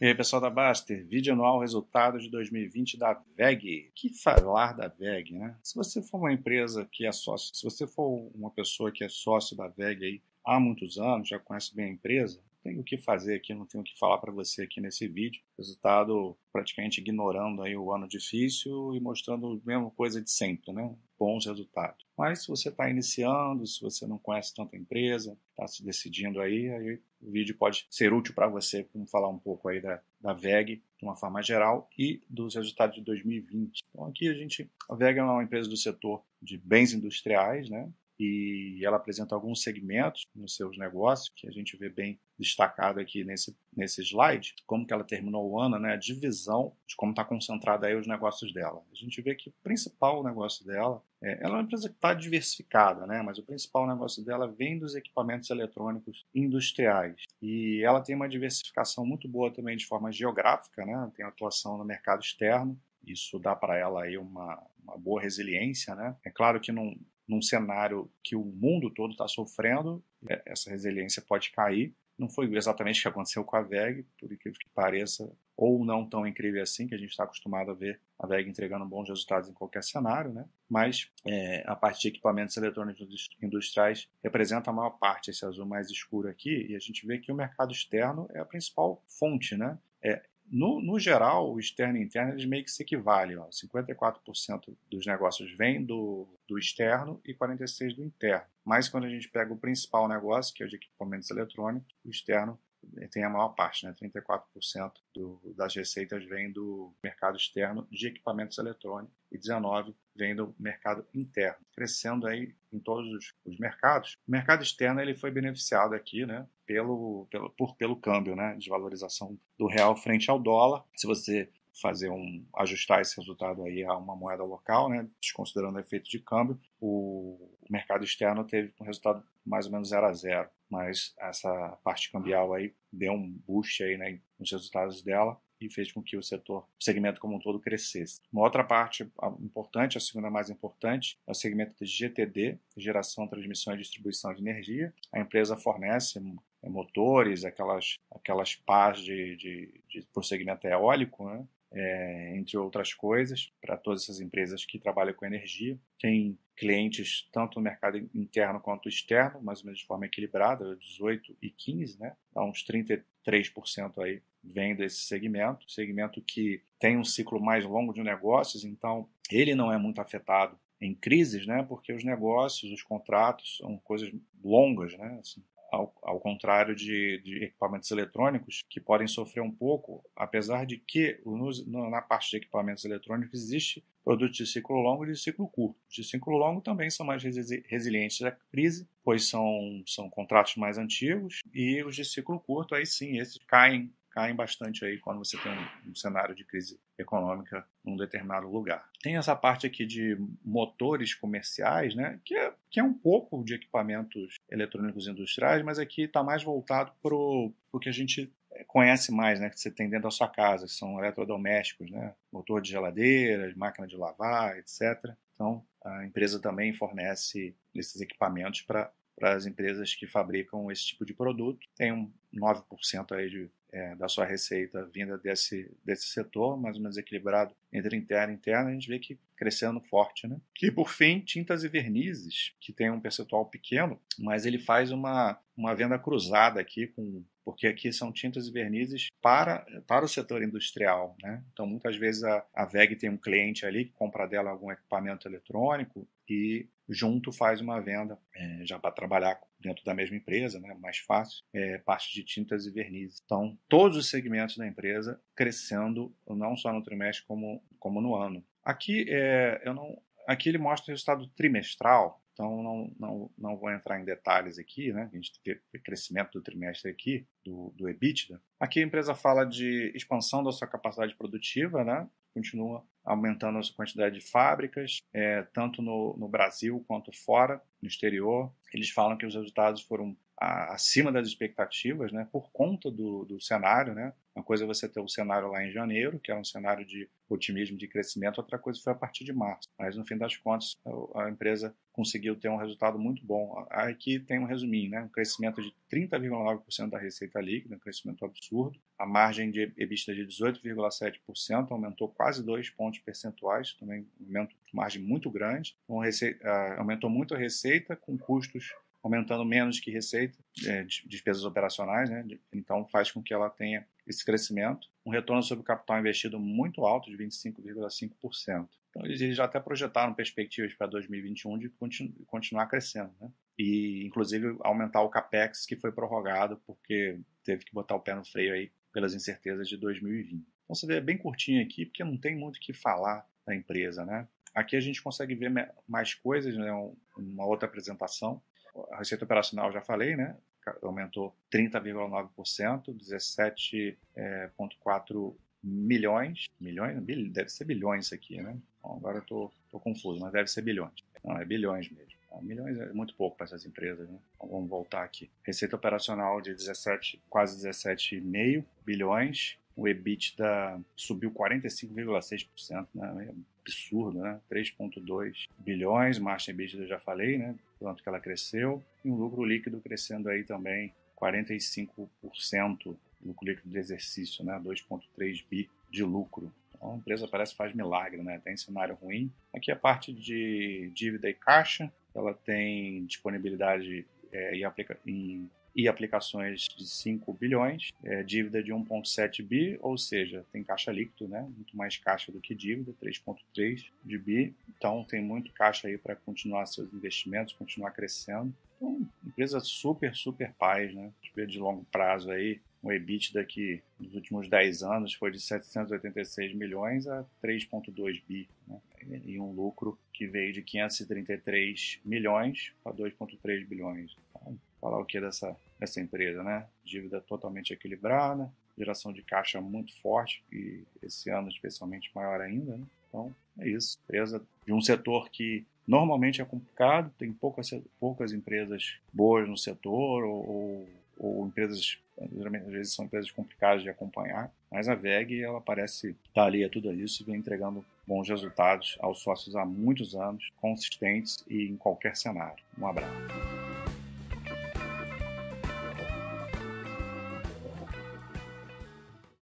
E aí, pessoal da Baster, vídeo anual resultado de 2020 da VEG. Que falar da VEG, né? Se você for uma empresa que é sócio, se você for uma pessoa que é sócio da VEG aí há muitos anos, já conhece bem a empresa, tenho o que fazer aqui, não tenho o que falar para você aqui nesse vídeo. Resultado praticamente ignorando aí o ano difícil e mostrando a mesma coisa de sempre, né? Bons resultados. Mas se você está iniciando, se você não conhece tanta empresa, está se decidindo aí, aí o vídeo pode ser útil para você, como falar um pouco aí da, da VEG de uma forma geral e dos resultados de 2020. Então aqui a gente, a VEG é uma empresa do setor de bens industriais, né? E ela apresenta alguns segmentos nos seus negócios que a gente vê bem destacado aqui nesse, nesse slide, como que ela terminou o ano, né, a divisão de como está concentrada aí os negócios dela. A gente vê que o principal negócio dela, é, ela é uma empresa que está diversificada, né, mas o principal negócio dela vem dos equipamentos eletrônicos industriais e ela tem uma diversificação muito boa também de forma geográfica, né, tem atuação no mercado externo, isso dá para ela aí uma, uma boa resiliência, né? É claro que não, num cenário que o mundo todo está sofrendo, é, essa resiliência pode cair. Não foi exatamente o que aconteceu com a VEG, por incrível que pareça, ou não tão incrível assim, que a gente está acostumado a ver a VEG entregando bons resultados em qualquer cenário, né? mas é, a parte de equipamentos eletrônicos industriais representa a maior parte, esse azul mais escuro aqui, e a gente vê que o mercado externo é a principal fonte. Né? É, no, no, geral, o externo e interno eles meio que se equivalem. Ó. 54% dos negócios vêm do, do externo e 46% do interno. Mas quando a gente pega o principal negócio, que é o de equipamentos eletrônicos, o externo tem a maior parte, né? 34% do, das receitas vem do mercado externo de equipamentos eletrônicos e 19% vem do mercado interno, crescendo aí em todos os, os, mercados. O mercado externo ele foi beneficiado aqui, né, pelo, pelo, por, pelo câmbio, né, desvalorização do real frente ao dólar. Se você fazer um ajustar esse resultado aí a uma moeda local, né, desconsiderando o efeito de câmbio, o mercado externo teve um resultado mais ou menos 0 a 0, mas essa parte cambial aí deu um boost aí né, nos resultados dela e fez com que o setor, o segmento como um todo crescesse. Uma outra parte importante, a segunda mais importante, é o segmento de GTD, geração, transmissão e distribuição de energia. A empresa fornece motores, aquelas, aquelas pás de, de, de, para o segmento eólico, né? é, entre outras coisas, para todas essas empresas que trabalham com energia. Tem clientes tanto no mercado interno quanto externo, mais ou menos de forma equilibrada, 18 e 15, né? Dá uns 33% aí vem desse segmento, segmento que tem um ciclo mais longo de negócios, então ele não é muito afetado em crises, né? Porque os negócios, os contratos são coisas longas, né? Assim, ao, ao contrário de, de, equipamentos eletrônicos, que podem sofrer um pouco, apesar de que na parte de equipamentos eletrônicos existe produtos de ciclo longo e de ciclo curto. Os de ciclo longo também são mais resi resilientes à crise, pois são, são contratos mais antigos, e os de ciclo curto, aí sim, esses caem caem bastante aí quando você tem um, um, cenário de crise econômica num determinado lugar. Tem essa parte aqui de motores comerciais, né, que é, que é um pouco de equipamentos eletrônicos industriais, mas aqui está mais voltado para o que a gente conhece mais, né, que você tem dentro da sua casa, que são eletrodomésticos, né, motor de geladeira, máquina de lavar, etc. Então, a empresa também fornece esses equipamentos para para as empresas que fabricam esse tipo de produto. Tem um 9% aí de é, da sua receita vinda desse, desse setor, mais ou menos equilibrado entre interno e interno, a gente vê que crescendo forte. Né? Que, por fim, tintas e vernizes, que tem um percentual pequeno, mas ele faz uma, uma venda cruzada aqui com porque aqui são tintas e vernizes para, para o setor industrial. Né? Então, muitas vezes a, a VEG tem um cliente ali que compra dela algum equipamento eletrônico e junto faz uma venda é, já para trabalhar dentro da mesma empresa, né, mais fácil, é, parte de tintas e vernizes. Então, todos os segmentos da empresa crescendo, não só no trimestre como, como no ano. Aqui, é, eu não, aqui ele mostra o resultado trimestral, então não, não, não vou entrar em detalhes aqui, né? A gente teve crescimento do trimestre aqui, do, do EBITDA. Aqui a empresa fala de expansão da sua capacidade produtiva, né? Continua aumentando a sua quantidade de fábricas, é, tanto no, no Brasil quanto fora, no exterior. Eles falam que os resultados foram acima das expectativas, né, por conta do, do cenário, né, Uma coisa é você ter um cenário lá em janeiro, que era um cenário de otimismo de crescimento, outra coisa foi a partir de março. Mas no fim das contas, a empresa conseguiu ter um resultado muito bom. Aqui tem um resuminho, né? Um crescimento de 30,9% da receita líquida, um crescimento absurdo. A margem de EBITDA de 18,7%, aumentou quase dois pontos percentuais, também um aumento de margem muito grande. Então, receita, aumentou muito a receita com custos aumentando menos que receita, é, despesas operacionais, né? então faz com que ela tenha esse crescimento, um retorno sobre o capital investido muito alto, de 25,5%. Então, eles já até projetaram perspectivas para 2021 de continu continuar crescendo, né? E, inclusive, aumentar o capex que foi prorrogado porque teve que botar o pé no freio aí pelas incertezas de 2020. Então, você vê bem curtinho aqui, porque não tem muito o que falar da empresa, né? Aqui a gente consegue ver mais coisas, né? uma outra apresentação. A receita operacional já falei, né? aumentou 30,9%, 17,4 milhões, milhões, deve ser bilhões isso aqui, né? Bom, agora eu tô, tô, confuso, mas deve ser bilhões. Não, é bilhões mesmo. Ah, milhões é muito pouco para essas empresas, né? Então, vamos voltar aqui. Receita operacional de 17, quase 17,5 bilhões. O EBITDA subiu 45,6%, né? Absurdo, né? 3,2 bilhões. Margem EBITDA eu já falei, né? Quanto que ela cresceu. E um lucro líquido crescendo aí também 45% lucro líquido de exercício, né? 2,3 bi de lucro. Então, a empresa parece que faz milagre, né? Tem cenário ruim. Aqui a parte de dívida e caixa, ela tem disponibilidade é, e, aplica em, e aplicações de 5 bilhões, é, dívida de 1,7 bi, ou seja, tem caixa líquido, né? Muito mais caixa do que dívida, 3,3 de bi. Então tem muito caixa aí para continuar seus investimentos, continuar crescendo. Então, empresa super, super paz, né? De longo prazo aí, um EBITDA que nos últimos 10 anos foi de 786 milhões a 3,2 bi, né? e um lucro que veio de 533 milhões a 2,3 bilhões. Então, falar o que dessa, dessa empresa, né? Dívida totalmente equilibrada, geração de caixa muito forte e esse ano especialmente maior ainda. Né? Então, é isso. Empresa de um setor que normalmente é complicado, tem poucas, poucas empresas boas no setor ou, ou, ou empresas Geralmente, às vezes são empresas complicadas de acompanhar, mas a VEG ela parece estar ali a tudo isso e vem entregando bons resultados aos sócios há muitos anos, consistentes e em qualquer cenário. Um abraço.